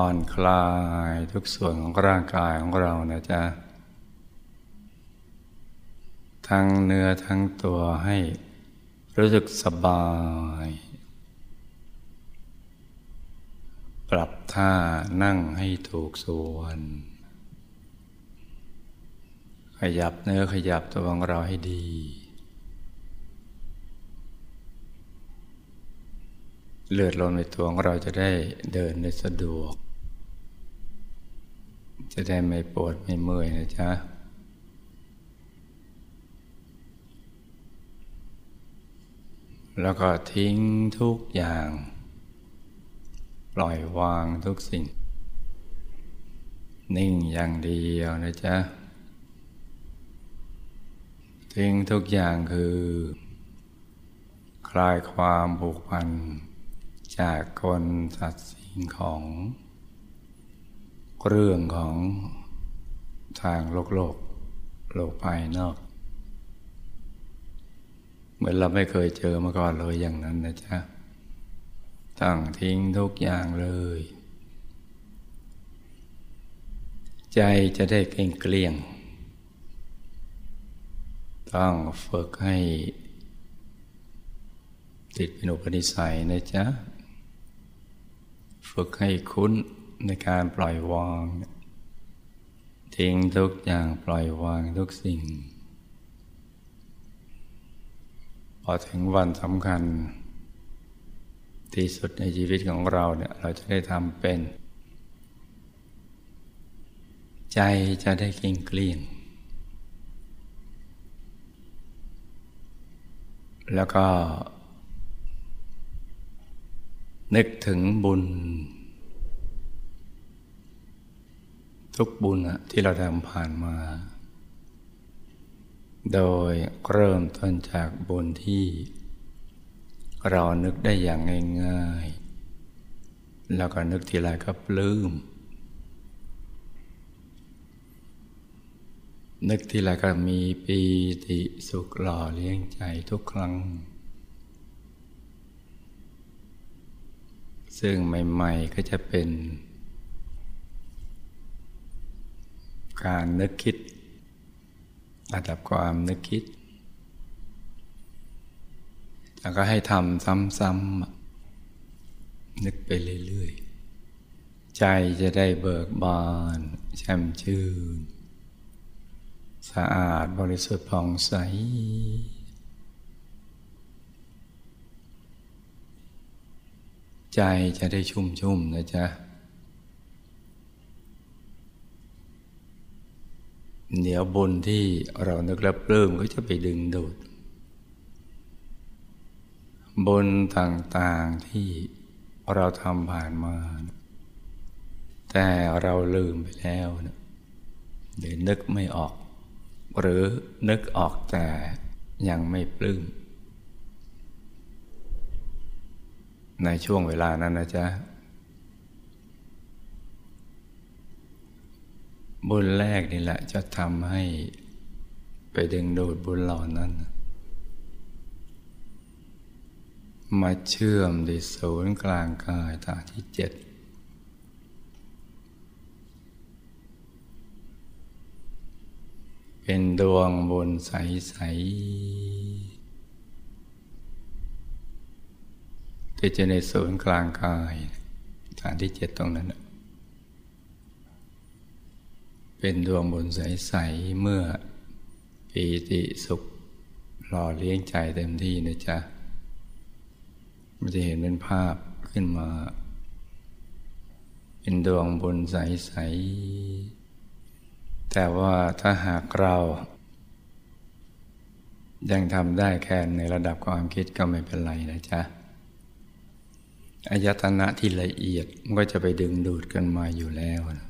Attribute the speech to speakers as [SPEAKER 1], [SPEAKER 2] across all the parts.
[SPEAKER 1] ผ่อนคลายทุกส่วนของร่างกายของเรานะจ๊ะ ทั้งเนื้อทั้งตัวให้รู้สึกสบาย ปรับท่านั่งให้ถูกส่วน ขยับเนื้อขยับตัวของเราให้ดีเลือดลมในตัวของเราจะได้เดินได้สะดวก จะได้ไม่ปวดไม่เมื่อยนะจ๊ะแล้วก็ทิ้งทุกอย่าง ปล่อยวางทุกสิ่ง นิ่งอย่างเดียวนะจ๊ะ ทิ้งทุกอย่างคือ คลายความผูกพัน จากคนสัตว์สิ่งของ เรื่องของทางโลกโลก โลกภายนอก เหมือนเราไม่เคยเจอมาก่อนเลยอย่างนั้นนะจ๊ะตั้งทิ้งทุกอย่างเลย ใจจะได้เกลี้ยงเกลี้ยง ต้องฝึกให้ ติดเป็นอุปนิสัยนะจ๊ะ ฝึกให้คุ้น ในการปล่อยวางทิ้งทุกอย่างปล่อยวางทุกสิ่ง พอถึงวันสำคัญ ที่สุดในชีวิตของเราเนี่ยเราจะได้ทำเป็น ใจจะได้เกลี้ยงเกลี้ยงแล้วก็ นึกถึงบุญ ทุกบุญที่เราทำผ่านมา โดยเริ่มต้นจากบุญที่เรานึกได้อย่างง่ายๆ แล้วก็นึกทีไรก็ปลื้ม นึกทีไรก็มีปีติสุขหล่อเลี้ยงใจทุกครั้ง ซึ่งใหม่ ๆ ก็จะเป็น การนึกคิด ระดับความนึกคิด แล้วก็ให้ทำซ้ำๆ นึกไปเรื่อยๆ ใจจะได้เบิกบานแช่มชื่น สะอาดบริสุทธิ์ผ่องใสใจจะได้ชุ่มๆนะจ๊ะ เดี๋ยวบุญที่เรานึกแล้วปลื้มก็จะไปดึงดูดบุญต่างๆที่เราทำผ่านมา แต่เราลืมไปแล้วนะหรือนึกไม่ออก หรือนึกออกแต่ยังไม่ปลื้มในช่วงเวลานั้นนะจ๊ะ บุญแรกนี่แหละจะทำให้ไปดึงดูดบุญเหล่านั้น มาเชื่อมในศูนย์กลางกายฐานที่เจ็ดเป็นดวงบุญใส ๆ ที่จะในศูนย์กลางกายฐานที่เจ็ดตรงนั้น เป็นดวงบุญใส ๆ เมื่อปีติสุขหล่อเลี้ยงใจเต็มที่นะจ๊ะ มันจะเห็นเป็นภาพขึ้นมา เป็นดวงบุญใส ๆ แต่ว่าถ้าหากเรา ยังทำได้แค่ในระดับความคิดก็ไม่เป็นไรนะจ๊ะอายตนะที่ละเอียดมันก็จะไปดึงดูดกันมาอยู่แล้วนะ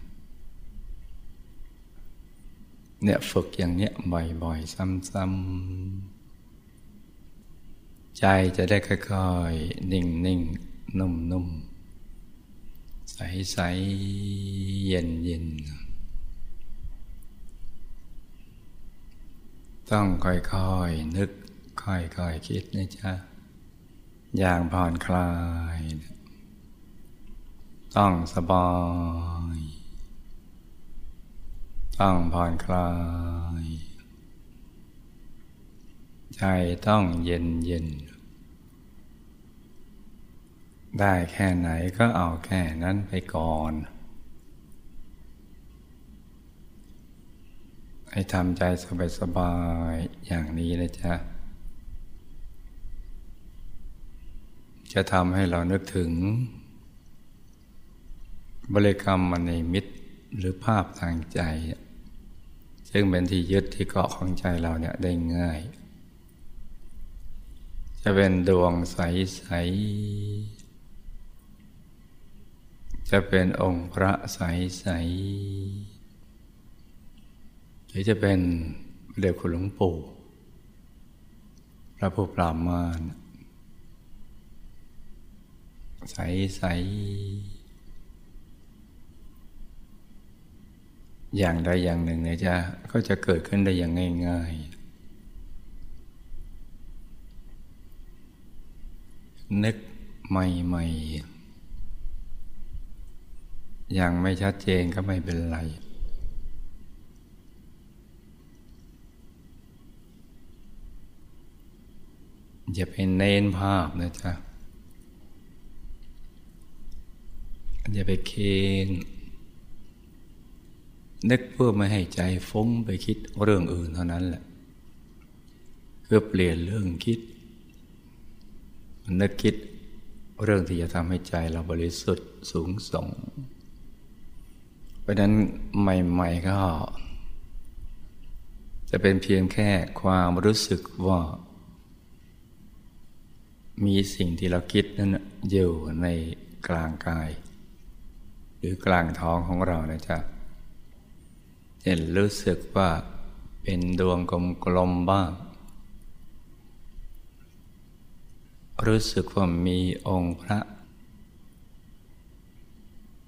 [SPEAKER 1] เนี่ยฝึกอย่างเนี้ยบ่อยๆ ซ้ำๆ ใจจะได้ค่อยๆ นิ่งๆนุ่มๆ ใสๆ เย็นๆ ต้องค่อยๆ นึก ค่อยๆ คิดนะจ๊ะ อย่างผ่อนคลาย ต้องสบาย ต้องผ่อนคลาย ใจต้องเย็นเย็น ได้แค่ไหนก็เอาแค่นั้นไปก่อน ให้ทำใจสบายๆอย่างนี้นะจ๊ะ จะทำให้เรานึกถึง บริกรรมมณีมิตรหรือภาพทางใจ ซึ่งเป็นที่ยึดที่เกาะของใจเราเนี่ยได้ง่าย จะเป็นดวงใส ๆ จะเป็นองค์พระใส ๆ หรือจะเป็นเด็กคุณหลวงปู่พระผู้ปราบมารใส ๆ อย่างใดอย่างหนึ่งเนี่ยจะก็จะเกิดขึ้นได้อย่างง่าย ๆ นึกใหม่ๆยังไม่ชัดเจนก็ไม่เป็นไร อย่าไปเน้นภาพนะจ๊ะอย่าไปเคน นึกเพื่อไม่ให้ใจฟุ้งไปคิดเรื่องอื่นเท่านั้นแหละเพื่อเปลี่ยนเรื่องคิด นึกคิดเรื่องที่จะทำให้ใจเราบริสุทธิ์สูงส่ง เพราะนั้นใหม่ ๆ ก็ จะเป็นเพียงแค่ความรู้สึกว่า มีสิ่งที่เราคิดนั้นอยู่ในกลางกาย หรือกลางท้องของเรานะจ๊ะ เห็นรู้สึกว่าเป็นดวงกลมๆบ้าง รู้สึกว่ามีองค์พระ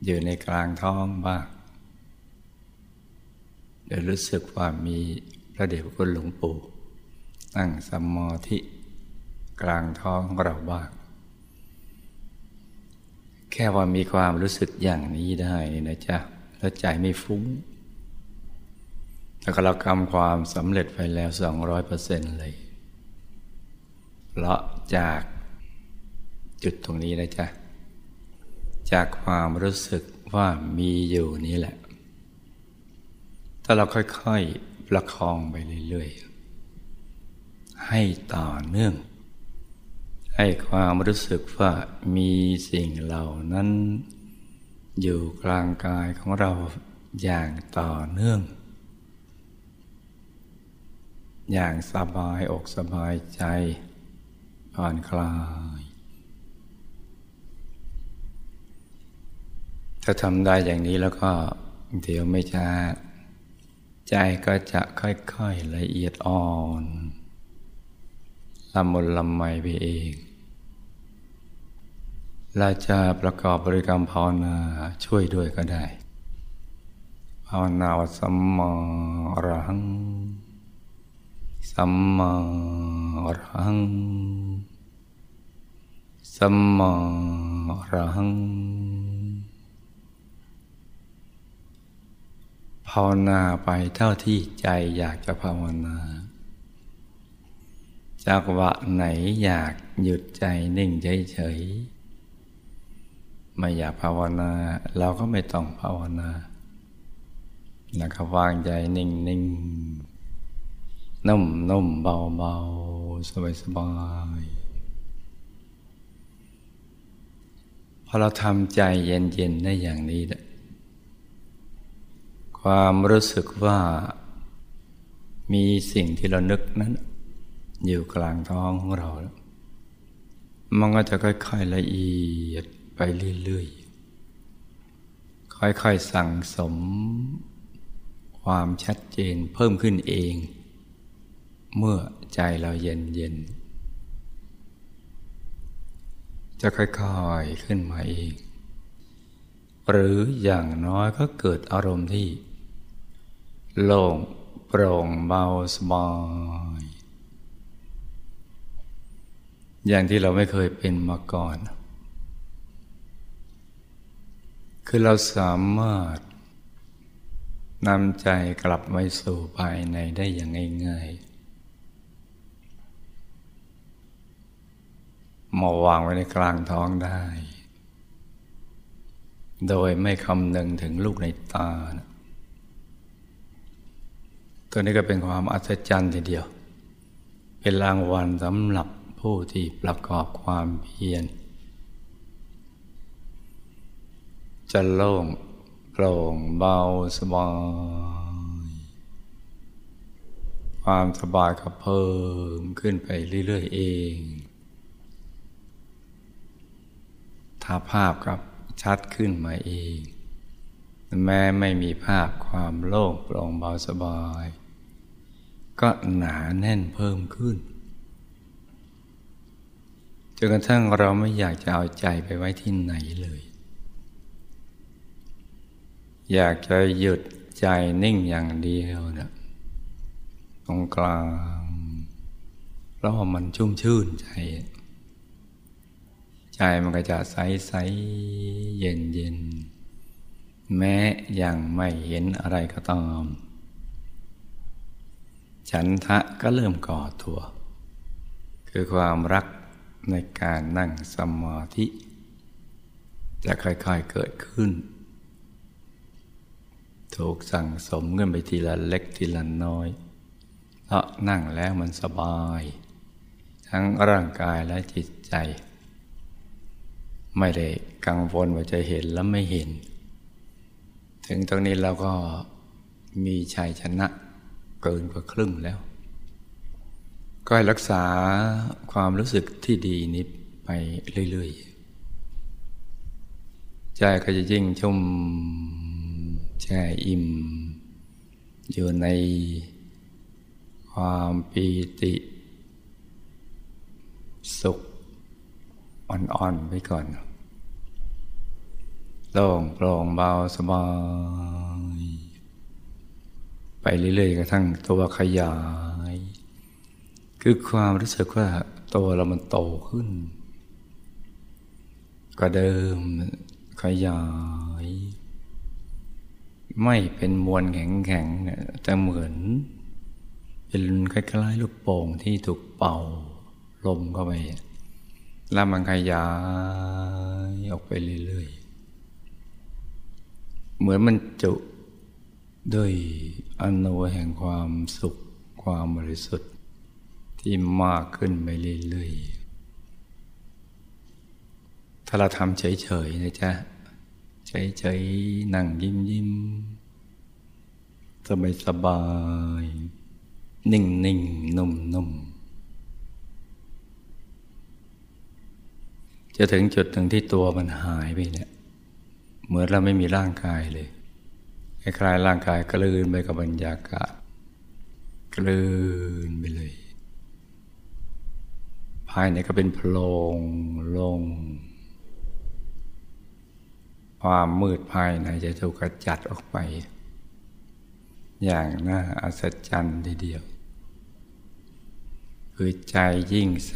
[SPEAKER 1] อยู่ในกลางท้องบ้างเดี๋ยวรู้สึกว่ามีพระเดชพระคุณหลวงปู่ตั้งสมาธิกลางท้องเราบ้าง แค่ว่ามีความรู้สึกอย่างนี้ได้นะจ๊ะแล้วใจไม่ฟุ้ง แล้วก็เราทำความสำเร็จไปแล้วสองร้อยเปอร์เซ็นต์เลย เพราะจากจุดตรงนี้นะจ๊ะ จากความรู้สึกว่ามีอยู่นี่แหละ ถ้าเราค่อยๆ ประคองไปเรื่อยๆ ให้ต่อเนื่อง ให้ความรู้สึกว่ามีสิ่งเหล่านั้น อยู่กลางกายของเราอย่างต่อเนื่อง อย่างสบายอกสบายใจผ่อนคลายถ้าทำได้อย่างนี้แล้วก็เดี๋ยวไม่ช้าใจก็จะค่อยๆละเอียดอ่อนละมุนละไมไปเองเราจะประกอบบริกรรมภาวนาช่วยด้วยก็ได้ภาวนาสัมมาอรหัง สัมมาอรหัง สัมมาอรหัง ภาวนาไปเท่าที่ใจอยากจะภาวนาจากวะไหนอยากหยุดใจนิ่งเฉยๆไม่อยากภาวนา เราก็ไม่ต้องภาวนาแล้วก็วางใจนิ่งๆ นุ่มนุ่มเบาเบาสบายสบายพอเราทำใจเย็นเย็นได้อย่างนี้ ความรู้สึกว่า มีสิ่งที่เรานึกนั้น อยู่กลางท้องของเรา มันก็จะค่อย ๆ ละเอียดไปเรื่อยๆ ค่อย ๆ สั่งสม ความชัดเจนเพิ่มขึ้นเอง เมื่อใจเราเย็นๆจะค่อยๆขึ้นมาเอง หรืออย่างน้อยก็เกิดอารมณ์ที่ โล่งโปร่งเบาสบาย อย่างที่เราไม่เคยเป็นมาก่อน คือเราสามารถนำใจกลับไปสู่ภายในได้อย่างง่ายๆ มาวางไว้ในกลางท้องได้ โดยไม่คำนึงถึงลูกในตานะตัวนี้ก็เป็นความอัศจรรย์ทีเดียว เป็นรางวัลสำหรับผู้ที่ประกอบความเพียร จะโล่งโปร่งเบาสบายความสบายก็เพิ่มขึ้นไปเรื่อยๆเอง ถ้าภาพกับชัดขึ้นมาเอง แม้ไม่มีภาพความโล่งโปร่งเบาสบาย ก็หนาแน่นเพิ่มขึ้นจนกระทั่งเราไม่อยากจะเอาใจไปไว้ที่ไหนเลย อยากจะหยุดใจนิ่งอย่างเดียวนะตรงกลาง เพราะว่ามันชุ่มชื่นใจ ใจมันก็จะใสใสเย็นเย็นแม้ยังไม่เห็นอะไรก็ตามฉันทะก็เริ่มก่อตัว คือความรักในการนั่งสมาธิ จะค่อยๆเกิดขึ้น ถูกสั่งสมกันไปทีละเล็กทีละน้อยเพราะนั่งแล้วมันสบาย ทั้งร่างกายและจิตใจ ไม่ได้กังวลว่าจะเห็นและไม่เห็น ถึงตรงนี้เราก็มีชัยชนะเกินกว่าครึ่งแล้ว ก็รักษาความรู้สึกที่ดีนี้ไปเรื่อยๆ ใจก็จะยิ่งชุ่มแช่อิ่ม อยู่ในความปีติ สุขอ่อนๆไปก่อน ล่งโปร่งเบาสบาย ไปเรื่อยๆกระทั่งตัวขยาย คือความรู้สึกว่าตัวเรามันโตขึ้นก็เดิมขยาย ไม่เป็นมวลแข็งๆเนี่ยแต่เหมือน เป็นคล้ายๆลูกโป่งที่ถูกเป่าลมเข้าไปแล้วมันขยายออกไปเรื่อยๆ เหมือนมันจุด้วยอนุแห่งความสุขความบริสุทธิ์ที่มากขึ้นไปเรื่อยๆ ถ้าเราทำเฉยๆนะจ๊ะ เฉยๆ นั่งยิ้มยิ้มสบายสบาย นิ่งนิ่งนุ่มนุ่มจะถึงจุดหนึ่งที่ตัวมันหายไปเนี่ย เหมือนเราไม่มีร่างกายเลยคล้ายๆร่างกายกลืนไปกับบรรยากาศ กลืนไปเลย ภายในก็เป็นโพรงลง ความมืดภายในจะถูกกระจัดออกไป อย่างน่าอัศจรรย์ทีเดียว คือใจยิ่งใส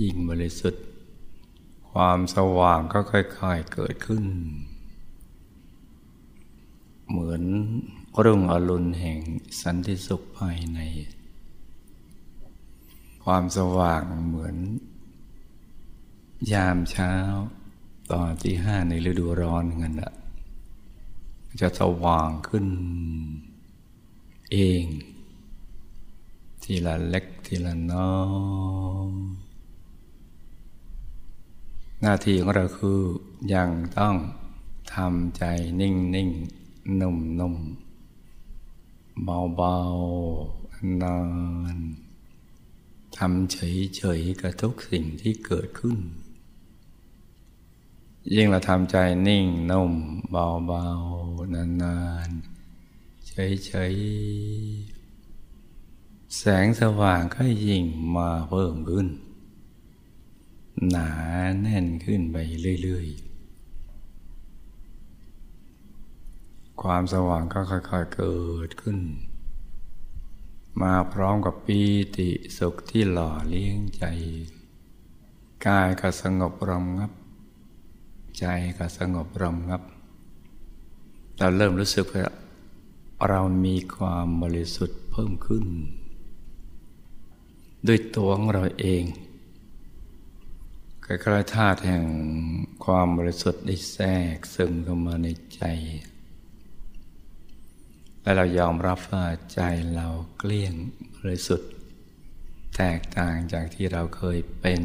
[SPEAKER 1] ยิ่งบริสุทธิ์ ความสว่างก็ค่อยๆเกิดขึ้น เหมือนรุ่งอรุณแห่งสันติสุขภายใน ความสว่างเหมือน ยามเช้าตอนที่ห้าในฤดูร้อนเงินละจะสว่างขึ้น เอง ทีละเล็กทีละน้อย หน้าที่ของเราคือยังต้องทำใจนิ่งนิ่งนุ่มนุ่มเบาเบานานทำเฉยๆกับทุกสิ่งที่เกิดขึ้น ยิ่งเราทำใจนิ่งนุ่มเบาๆนานๆเฉยๆแสงสว่างก็ยิ่งมาเพิ่มขึ้น หนาแน่นขึ้นไปเรื่อย ๆ ความสว่างก็ค่อยๆเกิดขึ้น มาพร้อมกับปีติสุขที่หล่อเลี้ยงใจ กายก็สงบรมงับ ใจก็สงบรมงับ เราเริ่มรู้สึกว่าเรามีความบริสุทธิ์เพิ่มขึ้น ด้วยตัวของเราเอง คล้ายๆธาตุแห่งความบริสุทธิ์ได้แทรกซึมเข้ามาในใจ และเรายอมรับว่าใจเราเกลี้ยงบริสุทธิ์ แตกต่างจากที่เราเคยเป็น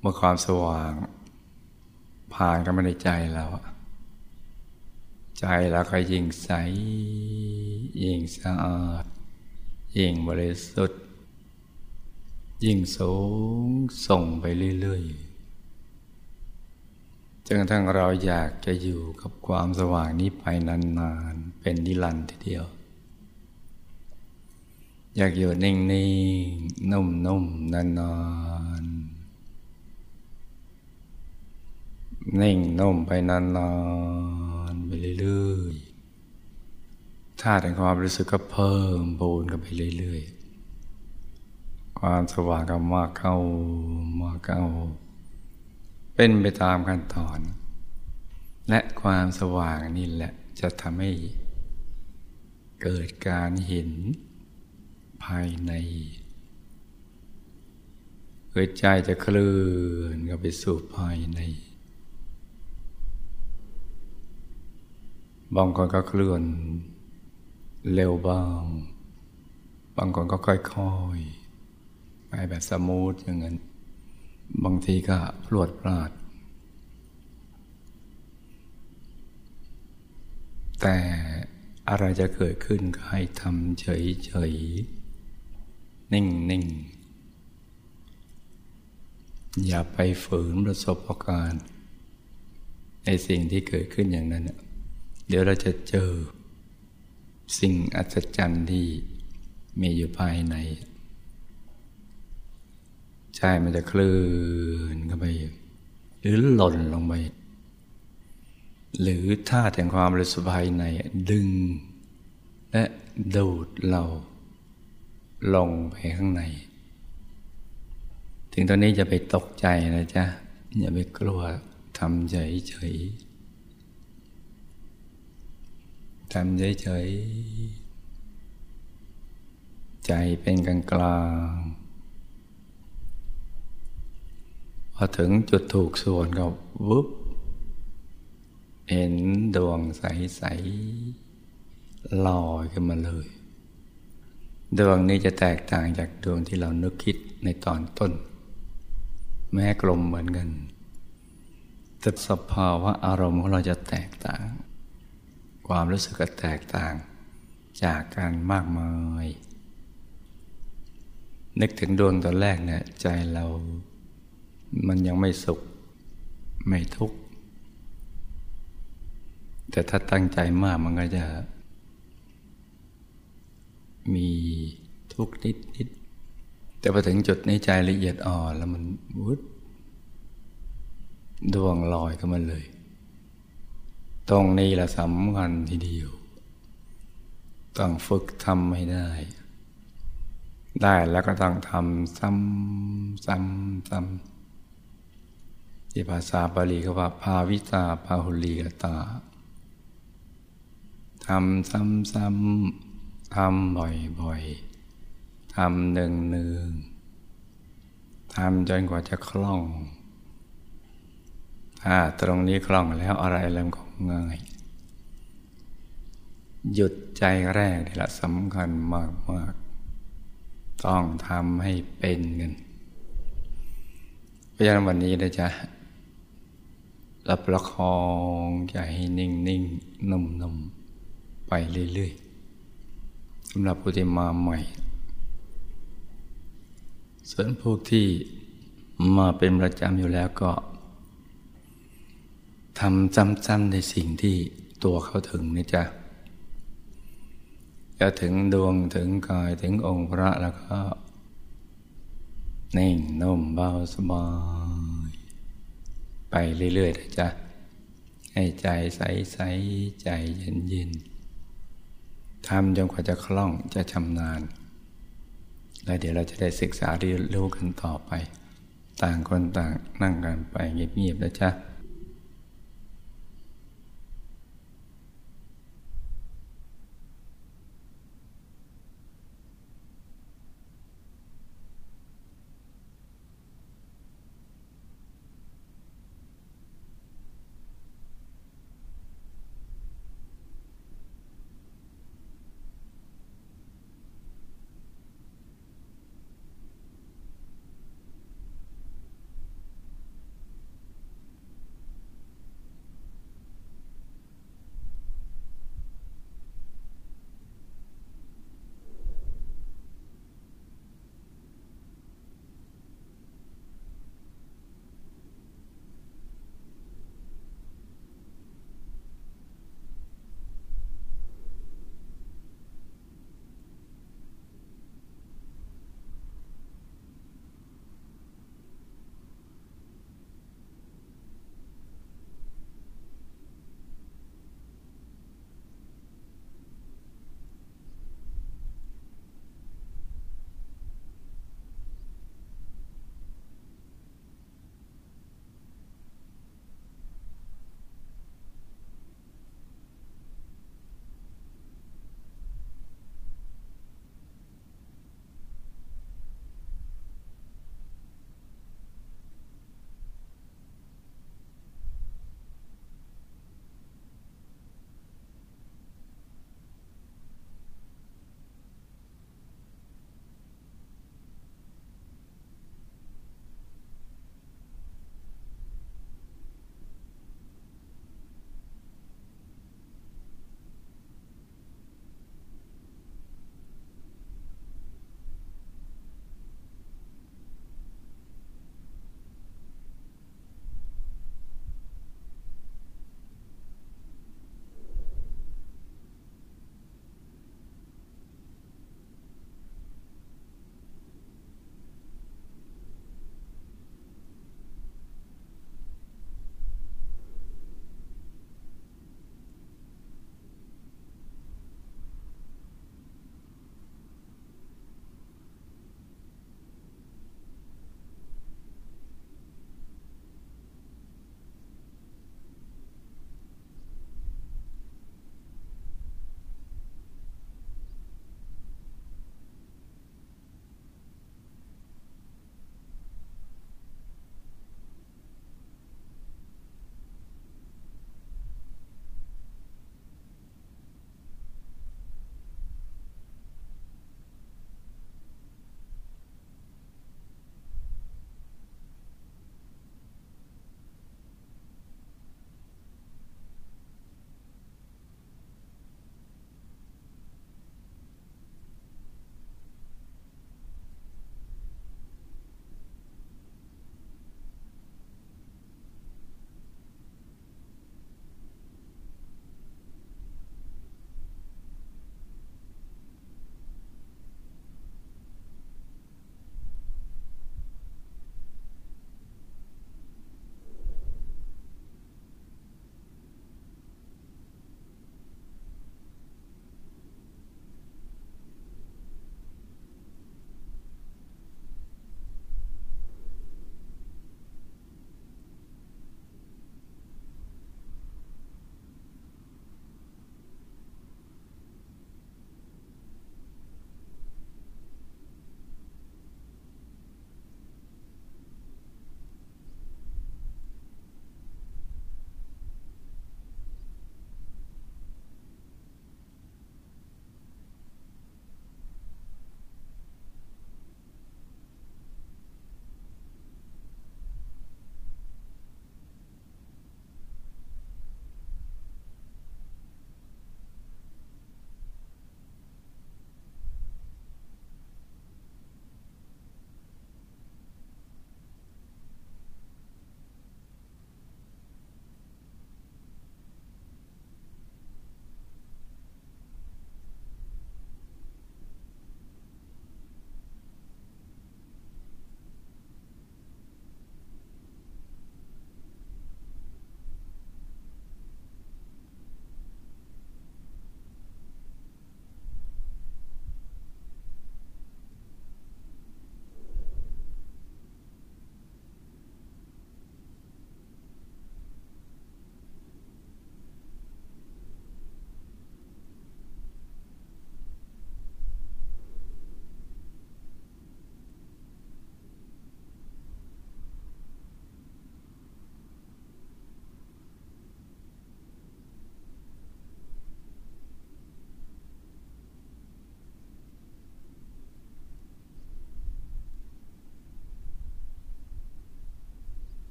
[SPEAKER 1] เมื่อความสว่าง ผ่านเข้ามาในใจเรา ใจเราก็ยิ่งใส ยิ่งสะอาด ยิ่งบริสุทธิ์ ยิ่งสูงส่งไปเรื่อยๆจนกระทั่งเราอยากจะอยู่กับความสว่างนี้ไปนานๆ เป็นนิรันดร์ทีเดียว อยากอยู่นิ่งๆนุ่มๆนานๆ นิ่งนุ่มไปนานๆ ไปเรื่อยๆธาตุแห่งความรู้สึกก็เพิ่มบูนกันไปเรื่อยๆ ความสว่างก็มากเข้ามากเข้า เป็นไปตามขั้นตอน และความสว่างนี่แหละจะทำให้เกิดการเห็นภายในเกิดใจจะเคลื่อนก็ไปสู่ภายในบางคนก็เคลื่อนเร็วบ้าง บางคนก็ค่อยๆ ไปแบบสมูทอย่างนั้น บางทีก็พลวดพลาด แต่อะไรจะเกิดขึ้นก็ให้ทำเฉยๆ นิ่งๆ อย่าไปฝืนประสบการณ์ในสิ่งที่เกิดขึ้นอย่างนั้น เดี๋ยวเราจะเจอสิ่งอัศจรรย์ที่มีอยู่ภายใน ใจมันจะคลื่นเข้าไปหรือหล่นลงไป หรือท่าแห่งความรู้สึกภายในดึง และดูดเราลงไปข้างใน ถึงตอนนี้จะไปตกใจนะจ๊ะ อย่าไปกลัวทำเฉยๆทำเฉยๆใจเป็นกลางกลางพ อถึงจุดถูกส่วนก็วุบเห็นดวงใสๆลอยขึ้นมาเลย ดวงนี้จะแตกต่างจากดวงที่เรานึกคิดในตอนต้น แม้กลมเหมือนกันแต่สภาวะอารมณ์ของเราจะแตกต่าง ความรู้สึกก็แตกต่างจากกันมากมาย นึกถึงดวงตอนแรกเนี่ยใจเรา มันยังไม่สุขไม่ทุกข์แต่ถ้าตั้งใจมากมันก็จะ มีทุกข์นิดนิดแต่พอถึงจุดนี้ใจละเอียดอ่อนแล้วมันวุดดวงลอยขึ้นมาเลย ตรงนี้แหละสำคัญทีเดียว ต้องฝึกทำให้ได้ ได้แล้วก็ต้องทำซ้ำซ้ำซ้ำ ที่ภาษาบาลีเขาว่า ภาวิตาภาหุลีกตาทำซ้ำซ้ำทำบ่อยบ่อยทำหนึ่งหนึ่งทำจนกว่าจะคล่องถ้าตรงนี้คล่องแล้วอะไรเริ่มของง่าย หยุดใจแรกนี่แหละสำคัญมากมากต้องทำให้เป็นกันเพราะฉะนั้นวันนี้นะจ๊ะ รับประคองใจให้นิ่งนิ่งนุ่มนุ่มไปเรื่อยๆสำหรับผู้ที่มาใหม่ ส่วนพวกที่มาเป็นประจำอยู่แล้วก็ทำซ้ำๆในสิ่งที่ตัวเขาถึงนี่จ้ะจะถึงดวงถึงกายถึงองค์พระแล้วก็นิ่งนุ่มเบาสบาย ไปเรื่อยๆนะจ๊ะให้ใจใสๆใจเย็นๆทำจนกว่าจะคล่องจะชำนาญ แล้วเดี๋ยวเราจะได้ศึกษาเรียนรู้กันต่อไป ต่างคนต่างนั่งกันไปเงียบๆนะจ๊ะ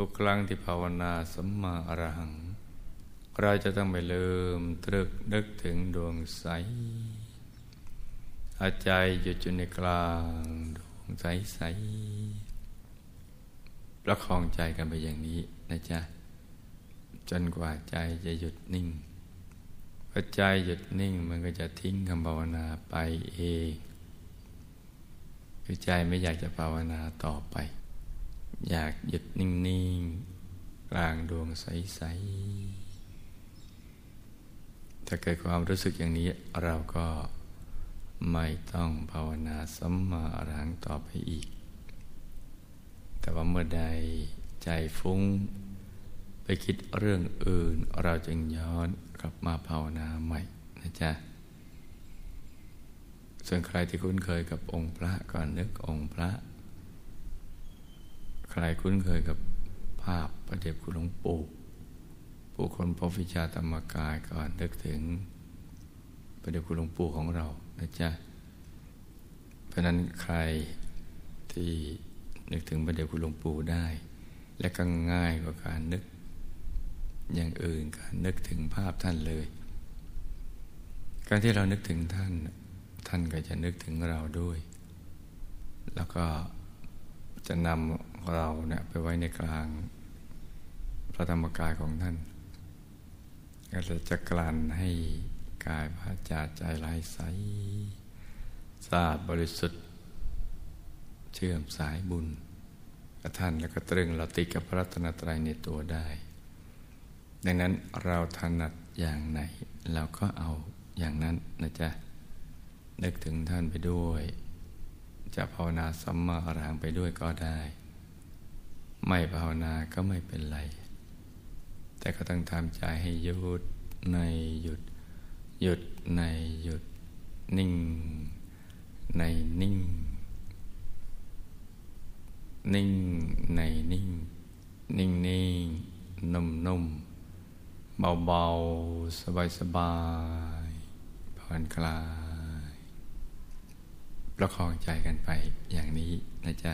[SPEAKER 1] ทุกครั้งที่ภาวนาสัมมาอรหัง เราจะต้องไปเริ่มตรึกนึกถึงดวงใสอาใจหยุดอยู่ในกลางดวงใสใสประคองใจกันไปอย่างนี้นะจ๊ะ จนกว่าใจจะหยุดนิ่งพอใจหยุดนิ่งมันก็จะทิ้งคำภาวนาไปเองคือใจไม่อยากจะภาวนาต่อไป อยากหยุดนิ่ง ๆ กลางดวงใส ๆ ถ้าเกิดความรู้สึกอย่างนี้เราก็ไม่ต้องภาวนาสัมมาอรหังต่อไปอีก แต่ว่าเมื่อใดใจฟุ้ง ไปคิดเรื่องอื่น เราจึงย้อนกลับมาภาวนาใหม่นะจ๊ะส่วนใครที่คุ้นเคยกับองค์พระก่อนนึกองค์พระ รคุ้นเคยกับภาพประเด็บคุณหลวงปู่ผู้คนพบวิชาธรรมกายก่อนนึกถึงพระเดชคุณหลวงปู่ของเรานะจ๊ะ เพราะนั้นใครที่นึกถึงพระเดชคุณหลวงปู่ได้ และก็ง่ายกว่าการนึก อย่างอื่นการนึกถึงภาพท่านเลย การที่เรานึกถึงท่านท่านก็จะนึกถึงเราด้วย แล้วก็จะนำ เราเนี่ยไปไว้ในกลางพระธรรมกายของท่านก็จะกลั่นให้กายวาจาใจลายใสสะอาดบริสุทธิ์เชื่อมสายบุญกับท่านแล้วก็ตรึงเราติดกับพระรัตนตรัยในตัวได้ ดังนั้นเราถนัดอย่างไหน เราก็เอาอย่างนั้นนะจ๊ะ นึกถึงท่านไปด้วย จะภาวนาสัมมาอรหังไปด้วยก็ได้ ไม่ภาวนาก็ไม่เป็นไร แต่ก็ต้องทำใจให้หยุดในหยุด หยุดในหยุดนิ่ง ในนิ่ง นิ่งในนิ่ง นิ่งนิ่งนุ่มนุ่มเบาเบาสบายสบายผ่อนคลาย ประคองใจกันไปอย่างนี้นะจ๊ะ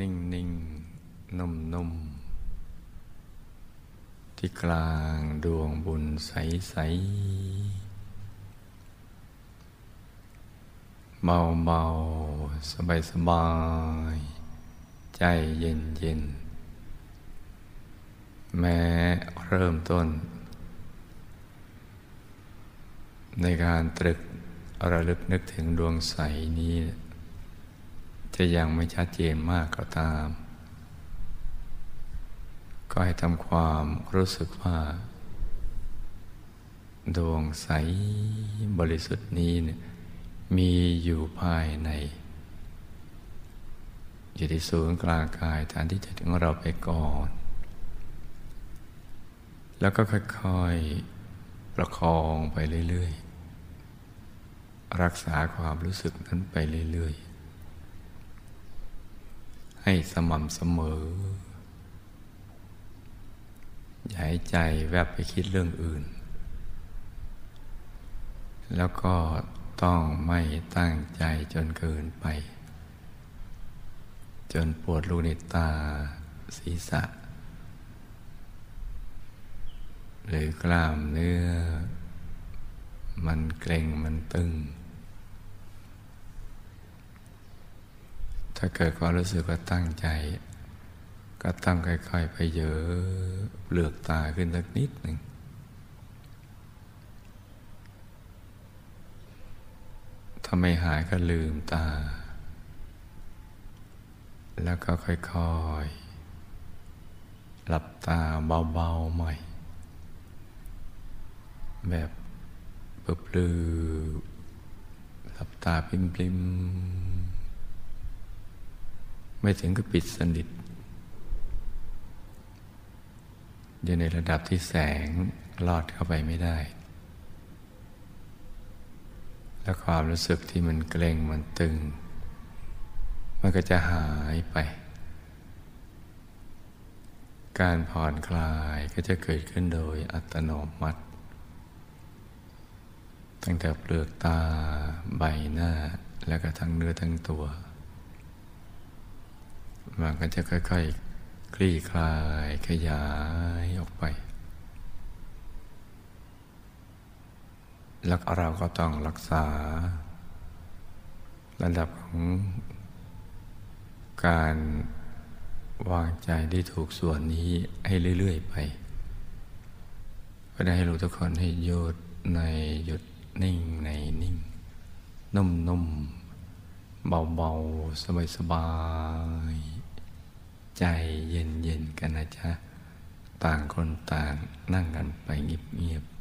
[SPEAKER 1] นิ่งนิ่งนุ่มนุ่มที่กลางดวงบุญใสใสเบาเบาสบายสบาย ใจเย็นเย็น แม้เริ่มต้น ในการตรึกระลึกนึกถึงดวงใสนี้ จะยังไม่ชัดเจนมากก็ตาม ก็ให้ทำความรู้สึกว่า ดวงใสบริสุทธิ์นี้เนี่ยมีอยู่ภายใน อยู่ที่ศูนย์กลางกายฐานที่จะถึงเราไปก่อน แล้วก็ค่อยๆประคองไปเรื่อยๆ รักษาความรู้สึกนั้นไปเรื่อยๆ ให้สม่ำเสมอ อย่าให้ใจแวบไปคิดเรื่องอื่น แล้วก็ต้องไม่ตั้งใจจนเกินไป จนปวดลูกในตาศีรษะ หรือกล้ามเนื้อ มันเกร็งมันตึง ถ้าเกิดความรู้สึกว่าตั้งใจ ก็ต้องค่อยๆไปเยอะเปลือกตาขึ้นสักนิดหนึ่งถ้าไม่หายก็ลืมตา แล้วก็ค่อยๆ หลับตาเบาๆใหม่ แบบเปลือหลับตาปริมๆ ไม่ถึงกับปิดสนิทอยู่ในระดับที่แสงลอดเข้าไปไม่ได้ แล้วความรู้สึกที่มันเกร็งมันตึง มันก็จะหายไป การผ่อนคลายก็จะเกิดขึ้นโดยอัตโนมัติ ตั้งแต่เปลือกตาใบหน้า แล้วก็ทั้งเนื้อทั้งตัว มันก็จะค่อยๆคคลี่คลายขยายออกไป แล้วเราก็ต้องรักษา ระดับของการวางใจที่ถูกส่วนนี้ให้เรื่อย ๆ ไป ก็ได้ให้รู้ทุกคนให้หยุดในหยุดนิ่งในนิ่ง นุ่มๆเบาๆ สบายๆ ใจเย็นๆกันนะจ๊ะ ต่างคนต่างนั่งกันไปเงียบๆ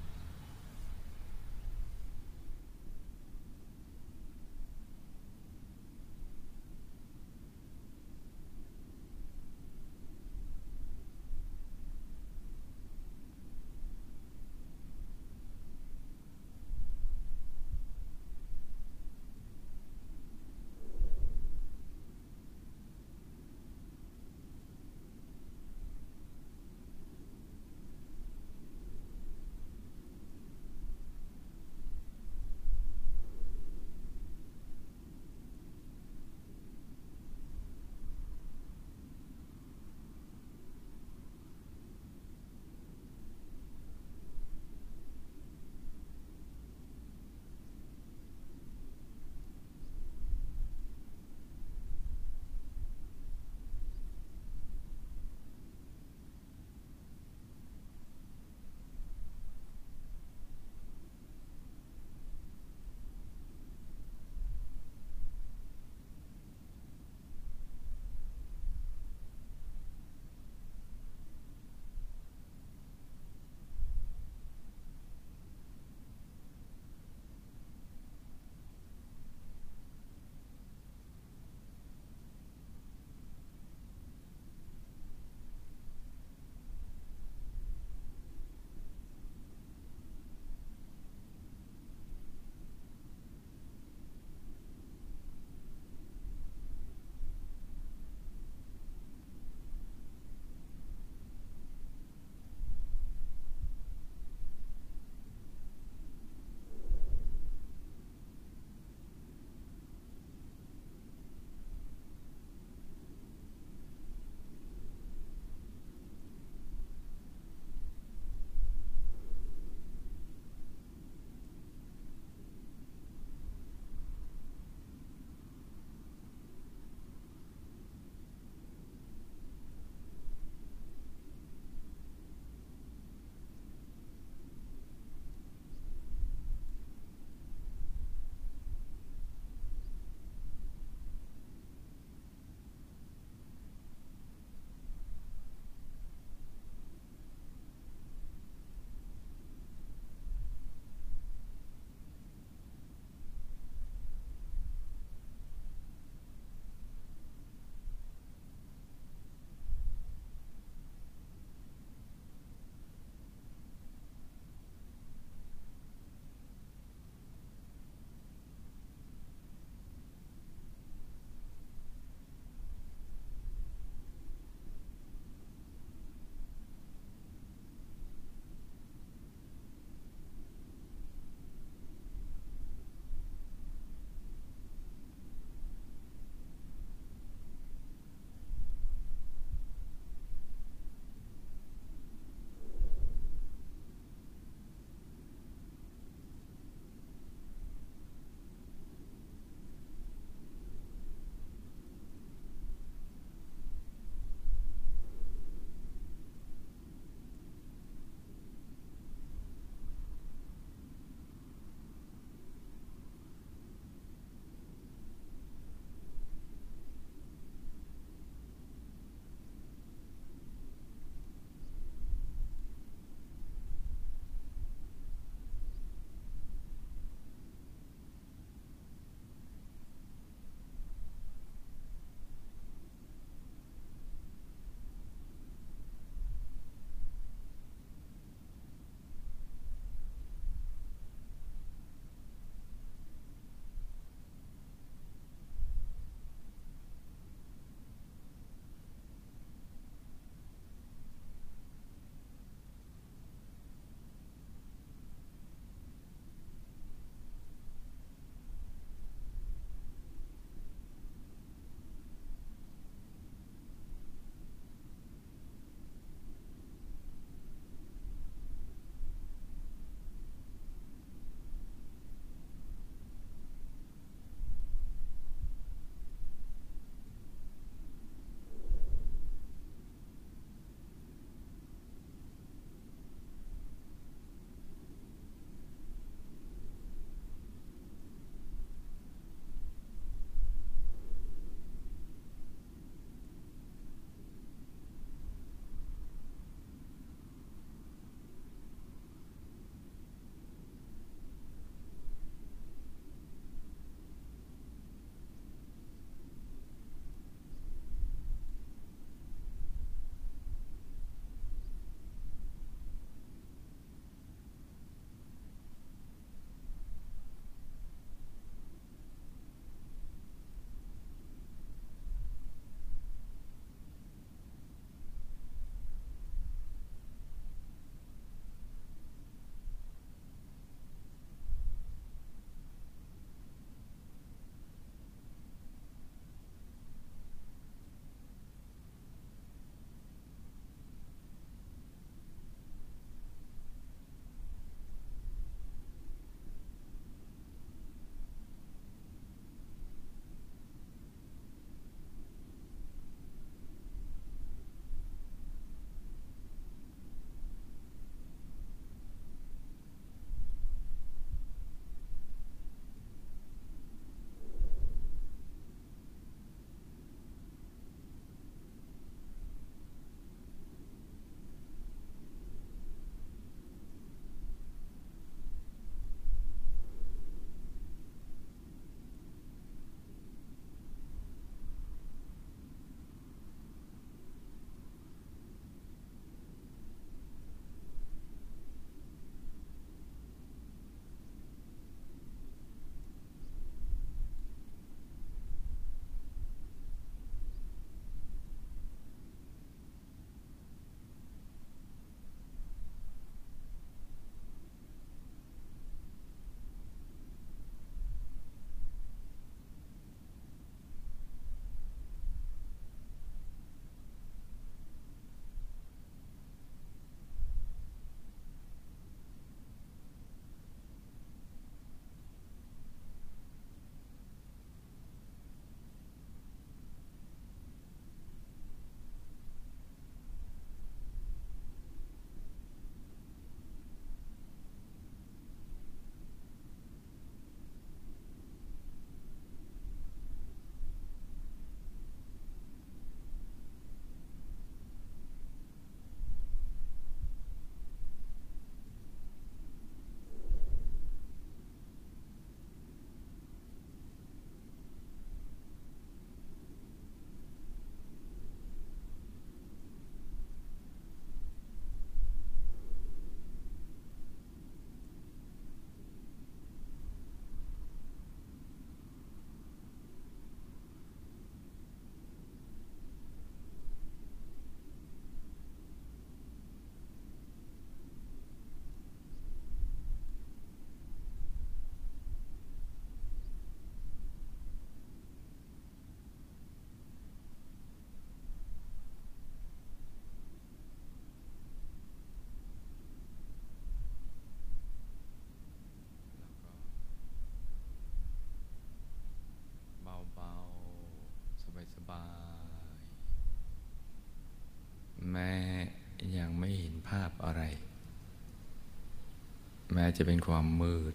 [SPEAKER 1] ม้จะเป็นความมืด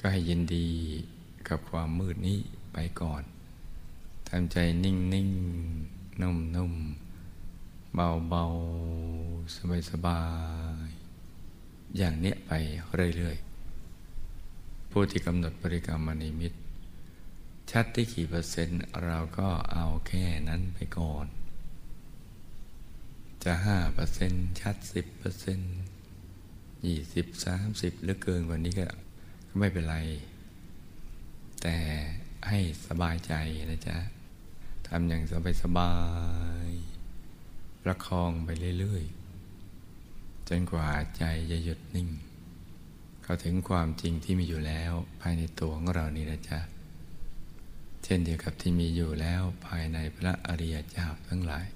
[SPEAKER 1] ก็ให้ยินดีกับความมืดนี้ไปก่อนทำใจนิ่งนิ่งนุ่มนุ่มเบาเบาสบายสบายอย่างเนี้ยไปเรื่อยๆ ผู้ที่กำหนดบริกรรมมณิมิตชัดที่กี่เปอร์เซ็นต์เราก็เอาแค่นั้นไปก่อน จะห้าเปอร์เซ็นต์ชัดสิบเปอร์เซ็นต์ ยี่สิบสามสิบหรือเกินกว่านี้ก็ไม่เป็นไร แต่ให้สบายใจนะจ๊ะทำอย่างสบายสบายประคองไปเรื่อยๆ จนกว่าใจจะหยุดนิ่ง เข้าถึงความจริงที่มีอยู่แล้วภายในตัวของเรานี่นะจ๊ะ เช่นเดียวกับที่มีอยู่แล้วภายในพระอริยเจ้าทั้งหลาย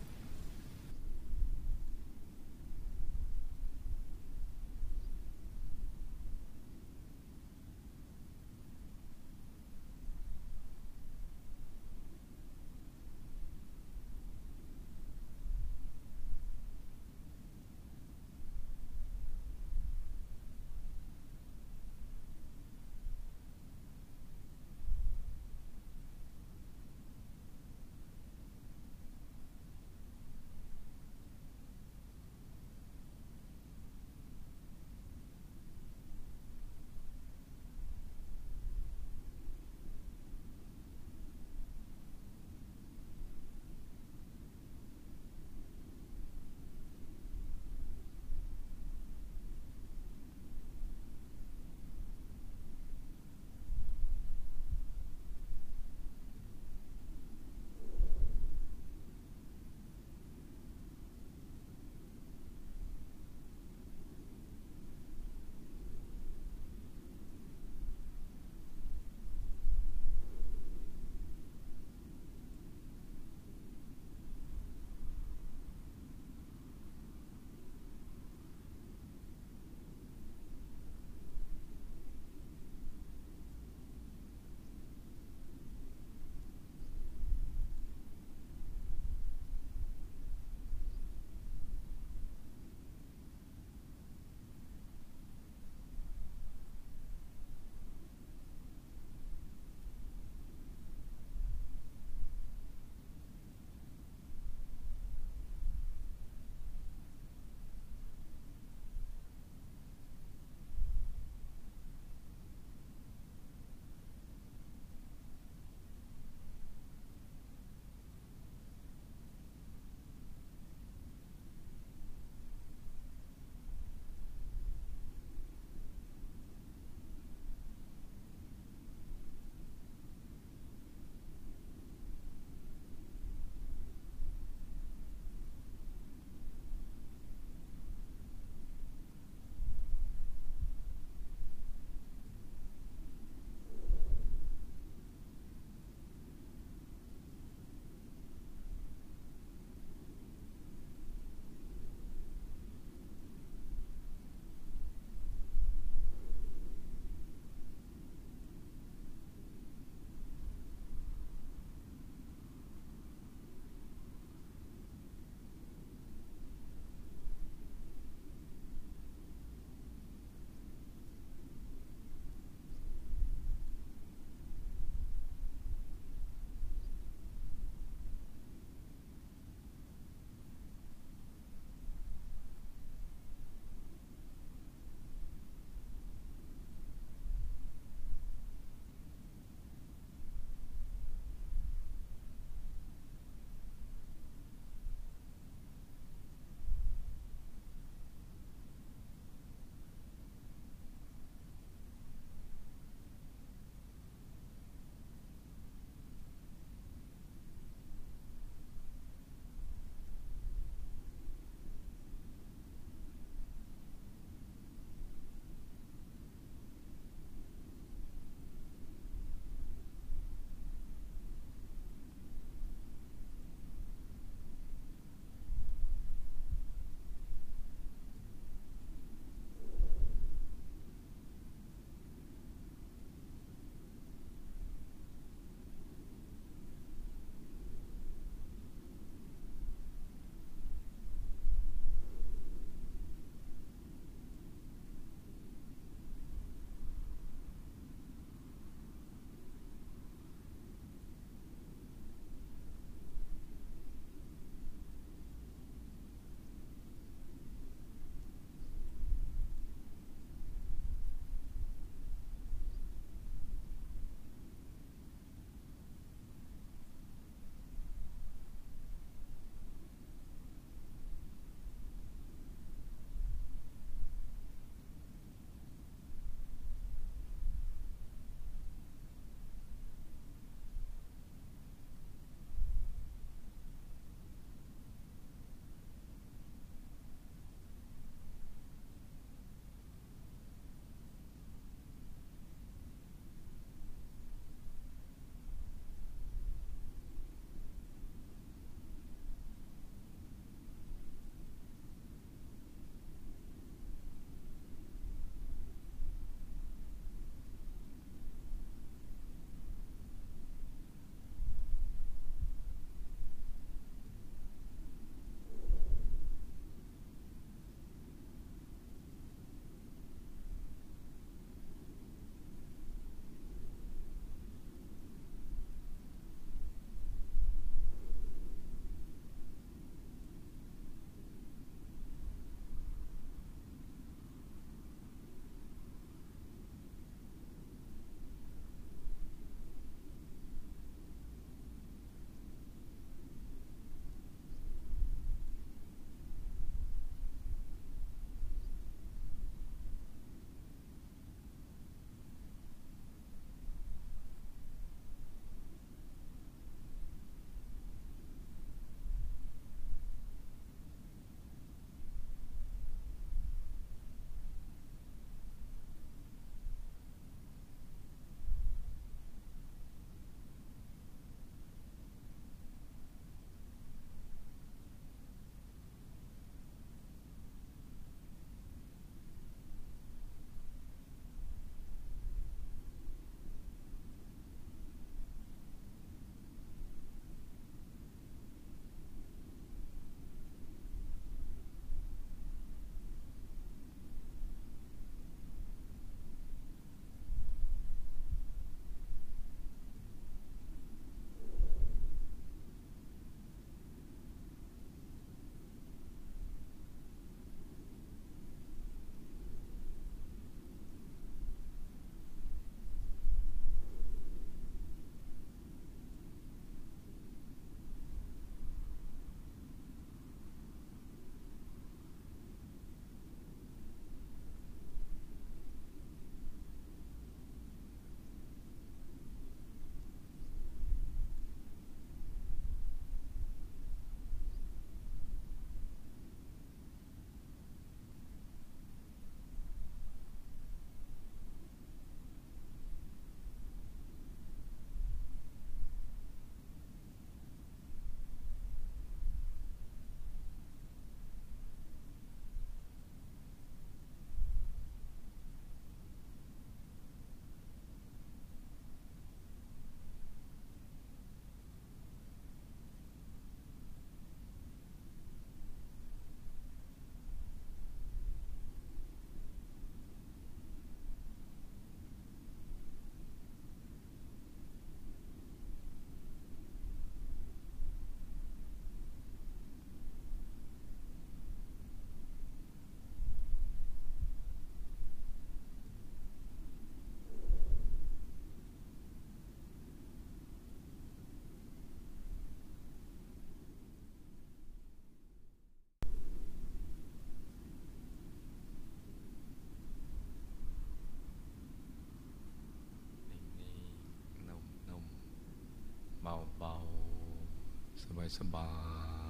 [SPEAKER 1] สบา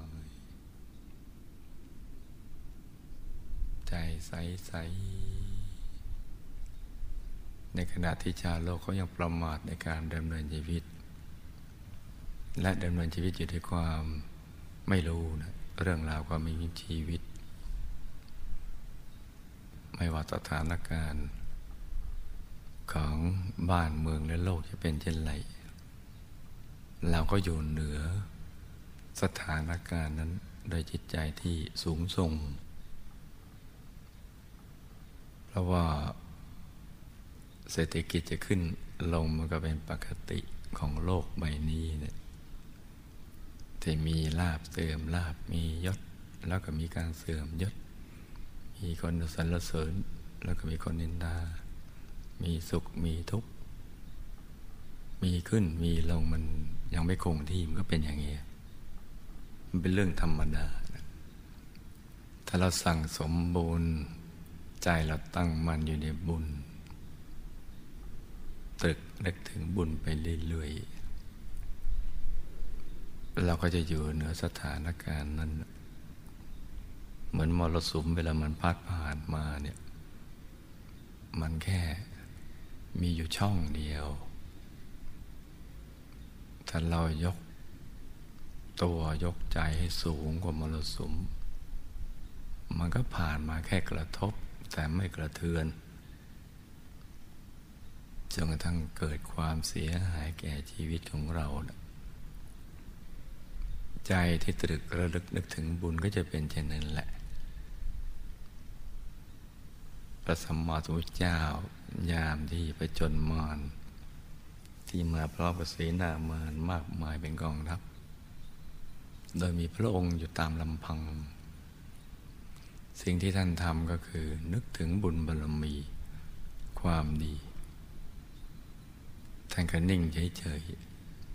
[SPEAKER 1] ย ใจใสใสในขณะที่ชาวโลกเขายังประมาทในการดำเนินชีวิต และดำเนินชีวิตอยู่ด้วยความไม่รู้นะเรื่องราวความมีชีวิต ไม่ว่าสถานการณ์ของบ้านเมืองและโลกจะเป็นเช่นไร เราก็อยู่เหนือ สถานการณ์นั้นโดยจิตใจที่สูงส่ง เพราะว่าเศรษฐกิจจะขึ้นลงมันก็เป็นปกติของโลกใบนี้เนี่ยที่มีลาบเสื่อมลาบมียศ แล้วก็มีการเสื่อมยศ มีคนสรรเสริญ แล้วก็มีคนนินดามีสุขมีทุกข์ มีขึ้นมีลงมันยังไม่คงที่มันก็เป็นอย่างนี้ มันเป็นเรื่องธรรมดา ถ้าเราสั่งสมบุญใจเราตั้งมั่นอยู่ในบุญตรึกนึกถึงบุญไปเรื่อยๆ เราก็จะอยู่เหนือสถานการณ์นั้น เหมือนมรสุมเวลามันพัดผ่านมาเนี่ย มันแค่มีอยู่ช่องเดียว ถ้าเรายก ตัวยกใจให้สูงกว่ามรสุม มันก็ผ่านมาแค่กระทบแต่ไม่กระเทือนจนกระทั่งเกิดความเสียหายแก่ชีวิตของเรา ใจที่ตรึกระลึกนึกถึงบุญก็จะเป็นเช่นนั้นแหละ พระสัมมาสัมพุทธเจ้ายามที่ไปจนมารที่มาพร้อมกับศีนามารมากมายเป็นกองทัพ โดยมีพระองค์อยู่ตามลำพัง สิ่งที่ท่านทำก็คือนึกถึงบุญบารรมี ความดี ท่านก็นิ่งเฉย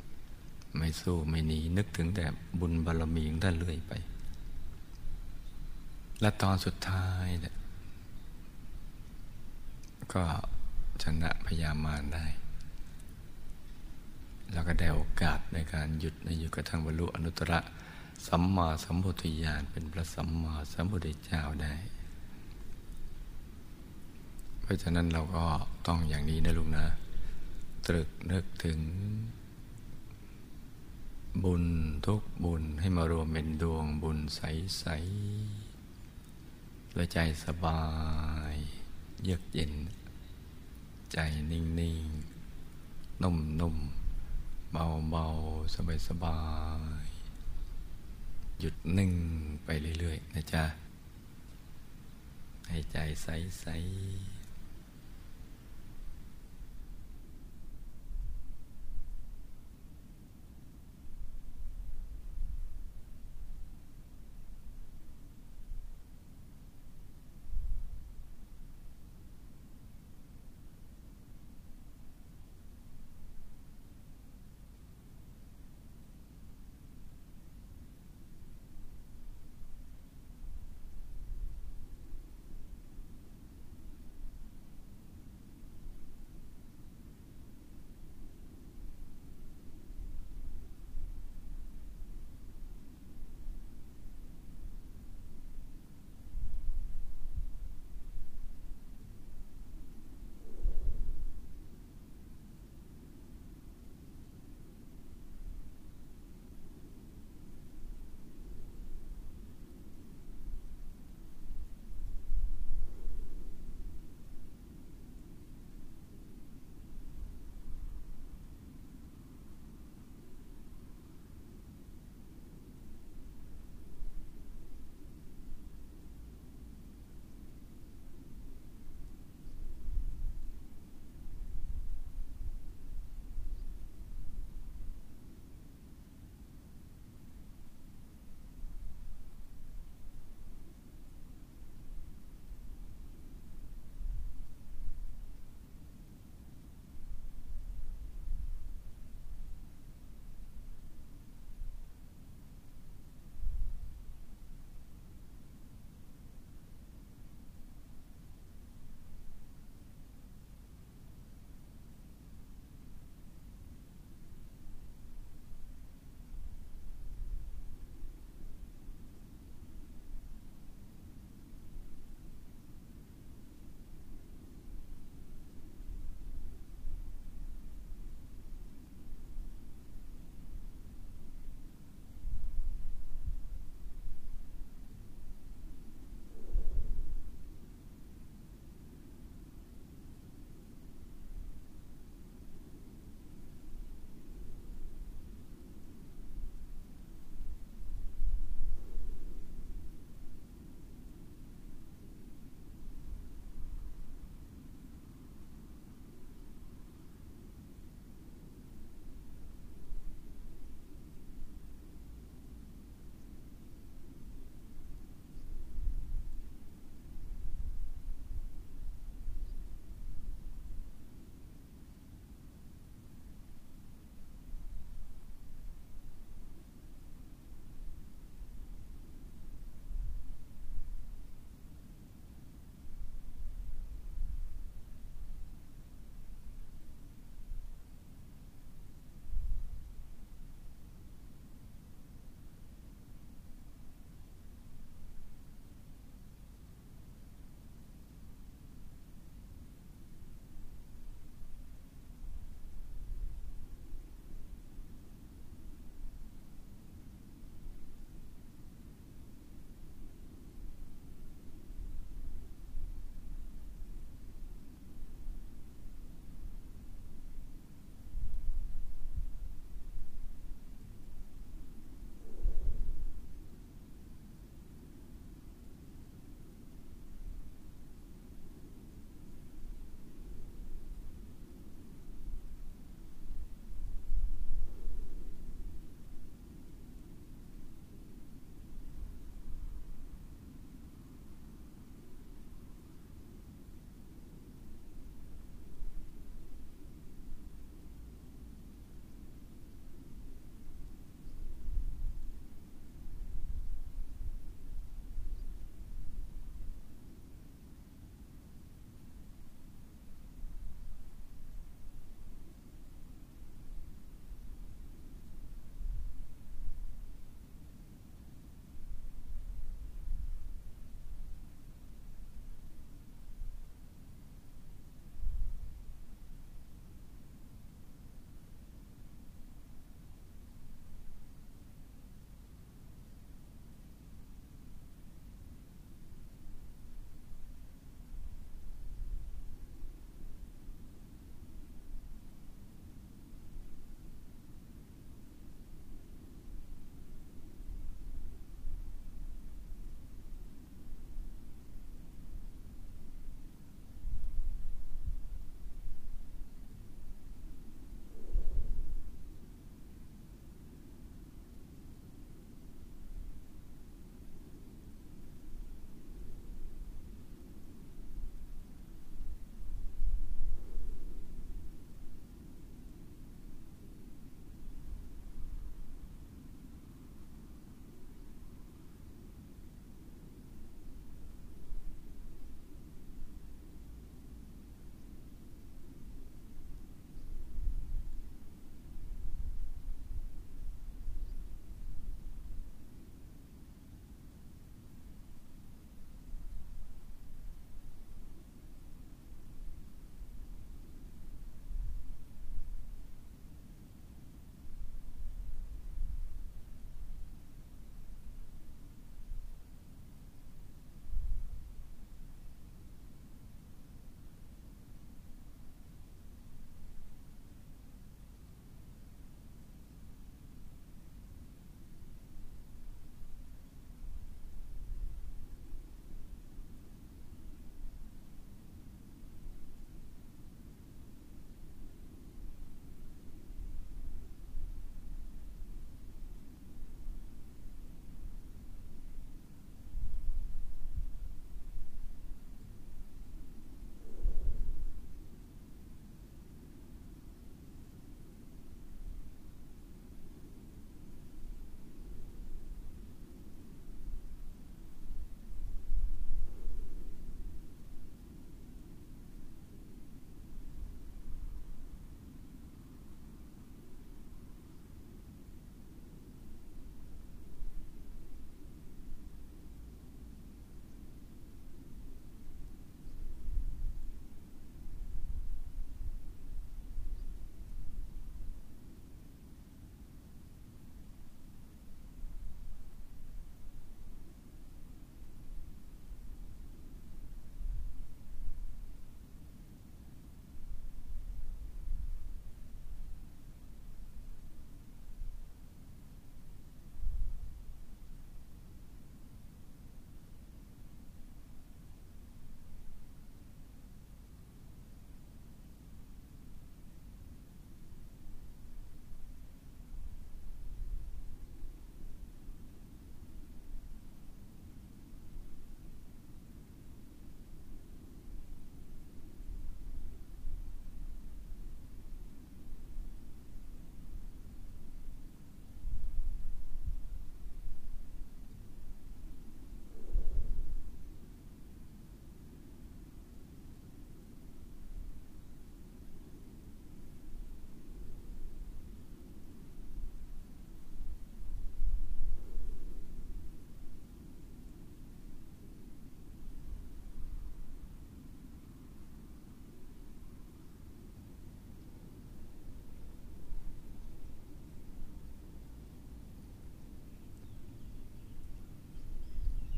[SPEAKER 1] ๆไม่สู้ไม่หนีนึกถึงแต่บุญบารรมีของท่านเรื่อยไป และตอนสุดท้ายเนี่ยก็ชนะพยามารได้ แล้วก็ได้โอกาสในการหยุดในอยุคกระทั่งบรรลุอนุตตร สัมมาสัมพุทธญาณเป็นพระสัมมาสัมพุทธเจ้าได้ เพราะฉะนั้นเราก็ต้องอย่างนี้นะลุงนะ ตรึกนึกถึง บุญทุกบุญให้มารวมเป็นดวงบุญใสๆและใจสบาย เยือกเย็น ใจนิ่งๆนุ่มๆเบาๆสบายๆ หยุดนิ่งไปเรื่อย ๆ นะจ๊ะ ให้ใจใส ๆ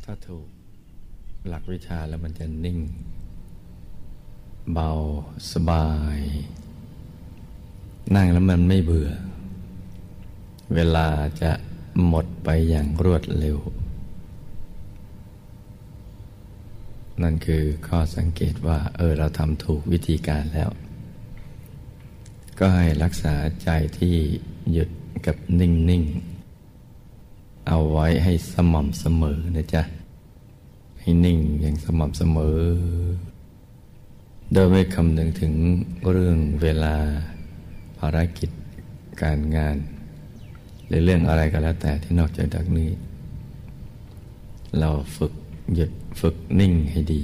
[SPEAKER 1] ถ้าถูกหลักวิชาแล้วมันจะนิ่ง เบาสบาย นั่งแล้วมันไม่เบื่อ เวลาจะหมดไปอย่างรวดเร็ว นั่นคือข้อสังเกตว่า เออเราทำถูกวิธีการแล้ว ก็ให้รักษาใจที่หยุดกับนิ่ง ๆ เอาไว้ให้สม่ำเสมอนะจ๊ะ ให้นิ่งอย่างสม่ำเสมอ โดยไม่คำนึงถึงเรื่องเวลาภารกิจการงาน หรือเรื่องอะไรก็แล้วแต่ที่นอกจากจากนี้ เราฝึกหยุดฝึกนิ่งให้ดี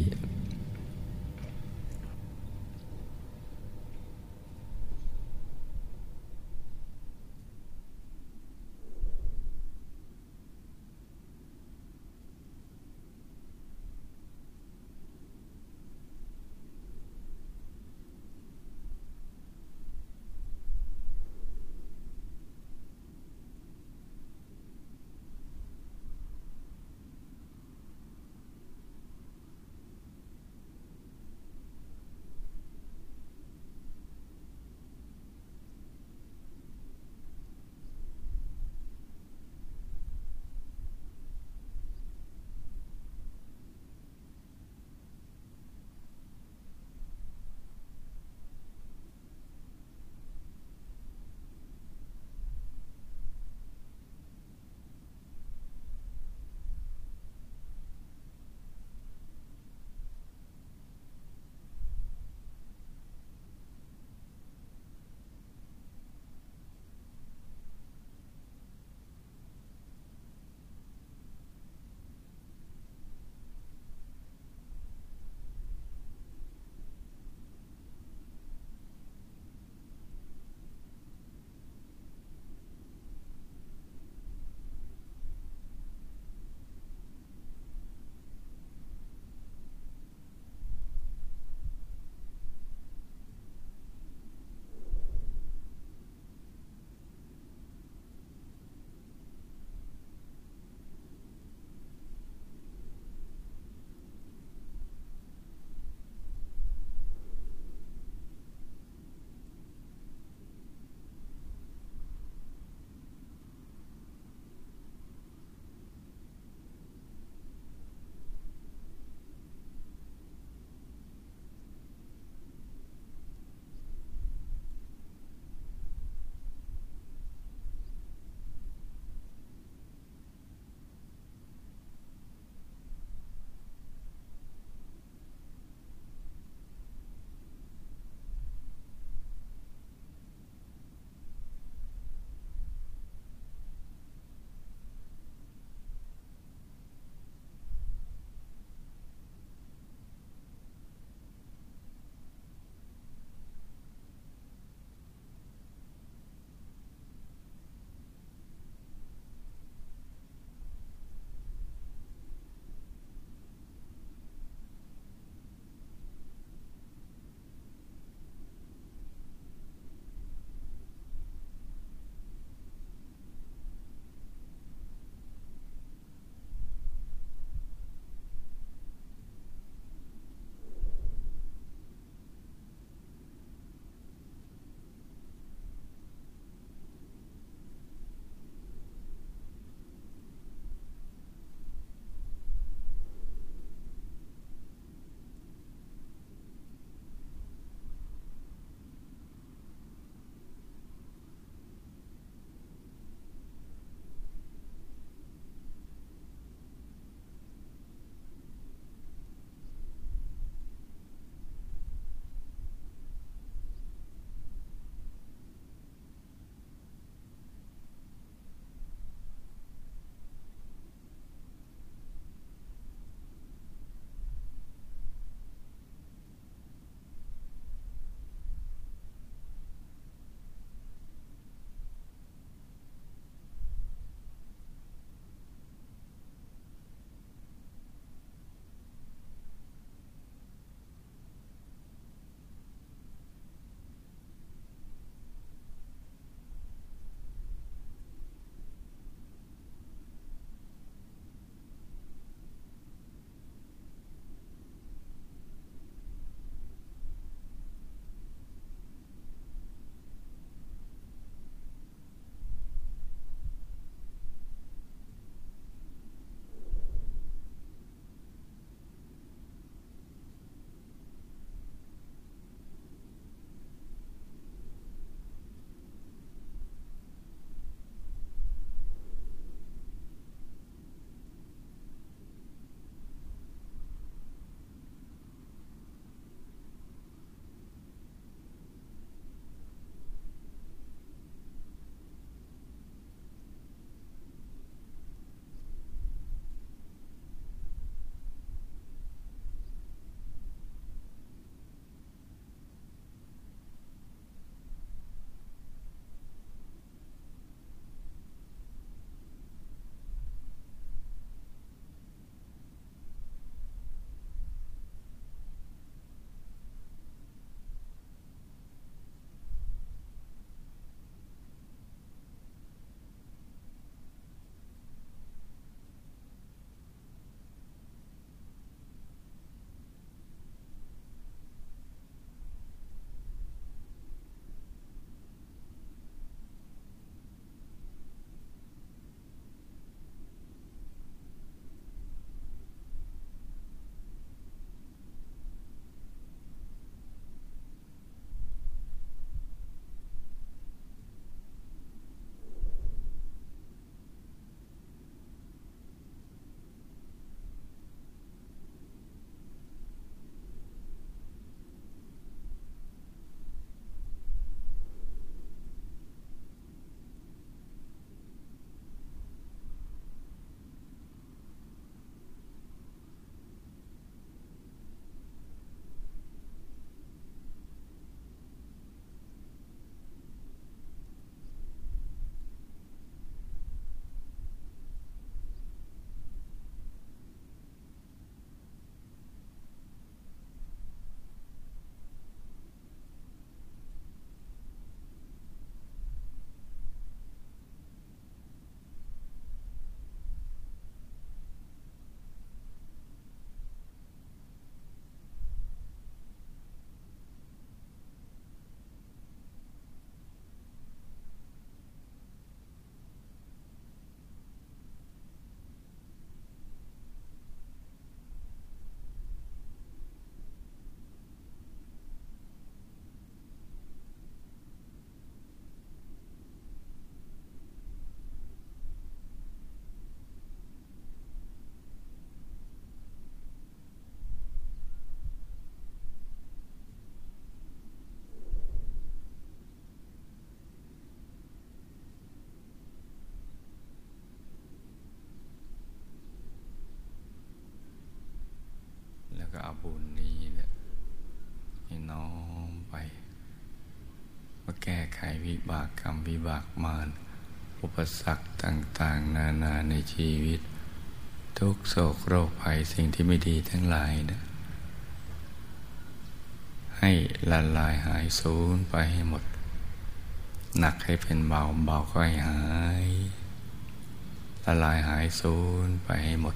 [SPEAKER 1] ก็เอาบุญนี้เนี่ยให้น้อมไป มาแก้ไขวิบากกรรมวิบากมารอุปสรรคต่าง ๆ นานาในชีวิต ทุกโศกโรคภัยสิ่งที่ไม่ดีทั้งหลายนะให้ละลายหายสูญไปให้หมด หนักให้เป็นเบาเบาก็ให้หายละลายหายสูญไปให้หมด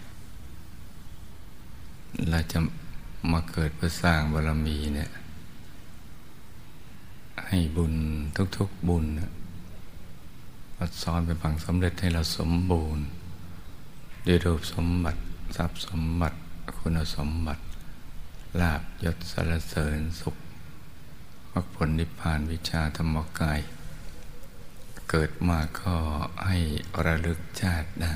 [SPEAKER 1] เราจะมาเกิดเพื่อสร้างบารมีเนี่ย ให้บุญทุกๆบุญมาซ้อนเป็นพังสำเร็จให้เราสมบูรณ์ด้วยรูปสมบัติทรัพย์สมบัติ คุณสมบัติลาบยศสรรเสริญสุขมรรคผลนิพพานวิชาธรรมกาย เกิดมาก็ให้ระลึกชาติได้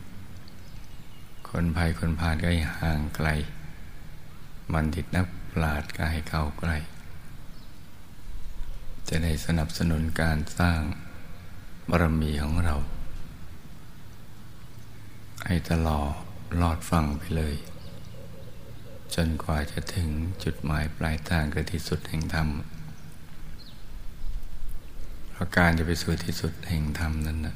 [SPEAKER 1] คนภัยคนพาลก็ให้ห่างไกล มันดิตนักปราดก็ให้เข้าใกล้ จะได้สนับสนุนการสร้างบารมีของเรา ให้ตลอดลอดฟังไปเลย จนกว่าจะถึงจุดหมายปลายทางคือที่สุดแห่งธรรมเพราะการจะไปสู่ที่สุดแห่งธรรมนั้นนะ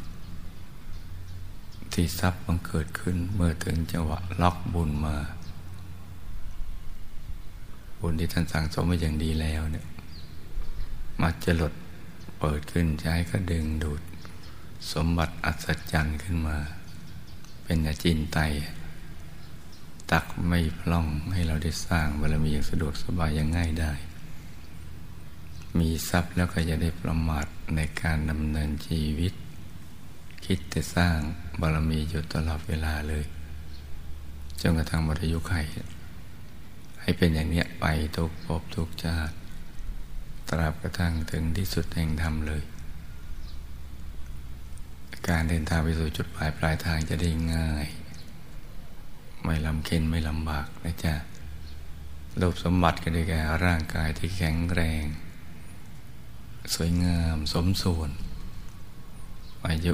[SPEAKER 1] ที่ทรัพย์บังเกิดขึ้นเมื่อถึงจังหวะล็อกบุญมา บุญที่ท่านสั่งสมมาอย่างดีแล้วเนี่ยมาจะหลดเปิดขึ้นใช้ก็ดึงดูด สมบัติอัศจรรย์ขึ้นมา เป็นอาจินไต ตักไม่พล่องให้เราได้สร้างบารมีอย่างสะดวกสบายอย่างง่ายได้ มีทรัพย์แล้วก็จะได้ประมาทในการดำเนินชีวิต คิดแต่สร้างบารมีอยู่ตลอดเวลาเลยจนกระทั่งหมดอายุไขให้เป็นอย่างเนี้ยไปทุกภพทุกชาติ ตราบกระทั่งถึงที่สุดแห่งธรรมเลย การเดินทางไปสู่จุดปลายปลายทางจะได้ง่าย ไม่ลำเค็นไม่ลำบากนะจ๊ะรูปสมบัติก็ได้แก่ร่างกายที่แข็งแรง สวยงามสมส่วน อายุ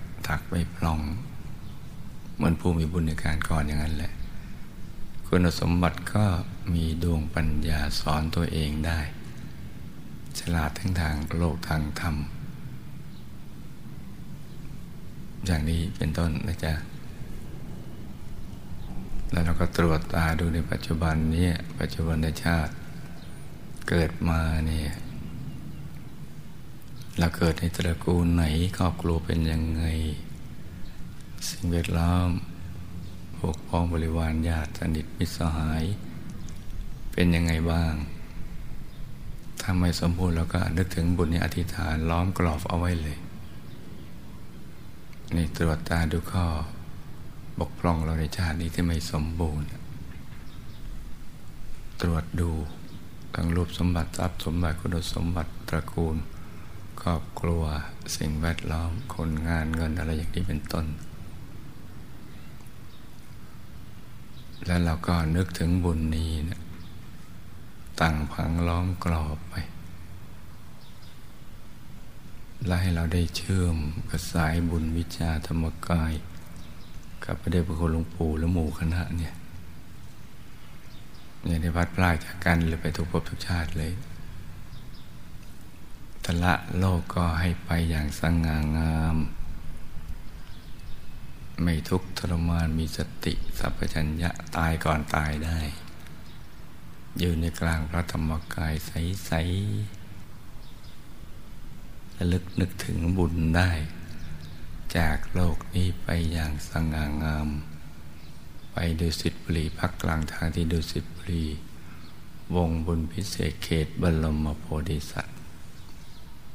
[SPEAKER 1] ักไม่พลอง เหมือนผู้มีบุญในการก่อนอย่างนั้นแหละ คุณสมบัติก็มีดวงปัญญาสอนตัวเองได้ ฉลาดทั้งทางโลกทางธรรม อย่างนี้เป็นต้นนะจ๊ะแล้วเราก็ตรวจตาดูในปัจจุบันนี้ปัจจุบันในชาติเกิดมาเนี่ย เราเกิดในตระกูลไหนครอบครัวเป็นยังไง สิ่งแวดล้อมพวกพ้องบริวารญาติสนิทมิตรสหาย เป็นยังไงบ้างถ้าไม่สมบูรณ์เราก็นึกถึงบุญในอธิษฐานล้อมกรอบเอาไว้เลยนี่ตรวจตาดูข้อบกพร่องเราในชาตินี้ที่ไม่สมบูรณ์ ตรวจดูทั้งรูปสมบัติทรัพย์สมบัติคุณสมบัติตระกูล ครอบครัว สิ่งแวดล้อม คนงานเงินอะไรอย่างนี้เป็นต้น แล้วเราก็นึกถึงบุญนี้นะตั้งพังล้อมกรอบไปและให้เราได้เชื่อมกับสายบุญวิชาธรรมกาย กับพระเดชพระคุณหลวงปู่และหมู่คณะเนี่ยเนี่ยได้พัดพลาดจากกันเลยไปทุกภพทุกชาติเลย ทละโลกก็ให้ไปอย่างสง่างาม ไม่ทุกข์ทรมานมีสติสัพพัญญะตายก่อนตายได้ อยู่ในกลางพระธรรมกายใสๆระลึกนึกถึงบุญได้ จากโลกนี้ไปอย่างสง่างาม ไปดูสิทธิบุรีพักกลางทางที่ดูสิทธิบุรีวงบุญพิเศษเขตบรมโพธิสัตว์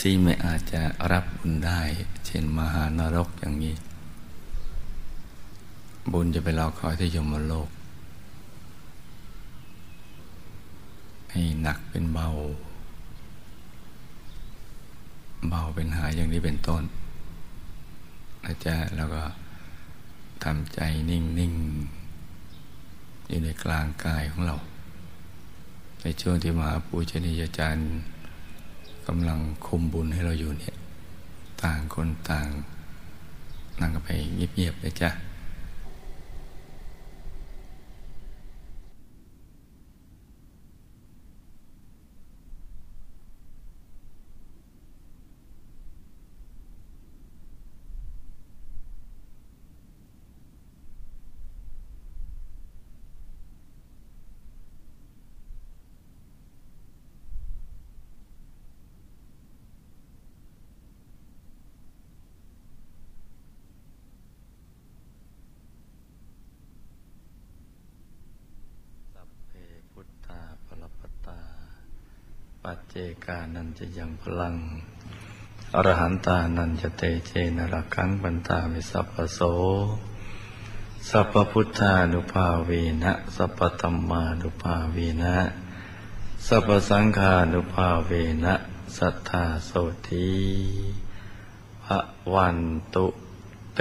[SPEAKER 1] ที่ไม่อาจจะรับบุญได้ เช่นมหานรกอย่างนี้ บุญจะไปรอคอยที่ยมโลก ให้หนักเป็นเบา เบาเป็นหายอย่างนี้เป็นต้นนะจ๊ะแล้วก็ทำใจนิ่งๆอยู่ในกลางกายของเรา ในช่วงที่มหาปูชนียาจารย์ กำลังคุมบุญให้เราอยู่เนี่ย ต่างคนต่าง นั่งกันไปเงียบๆเลยจ้ะปัจเจกานัน จะยังพลัง อรหันตานันจะเตเจนรักังบันตามิสัพพโส สัพพุทธานุภาเวนะ สัพพธรรมานุภาเวนะ สัพพสังฆานุภาเวนะ สัทธาโสทีพระวันตุเต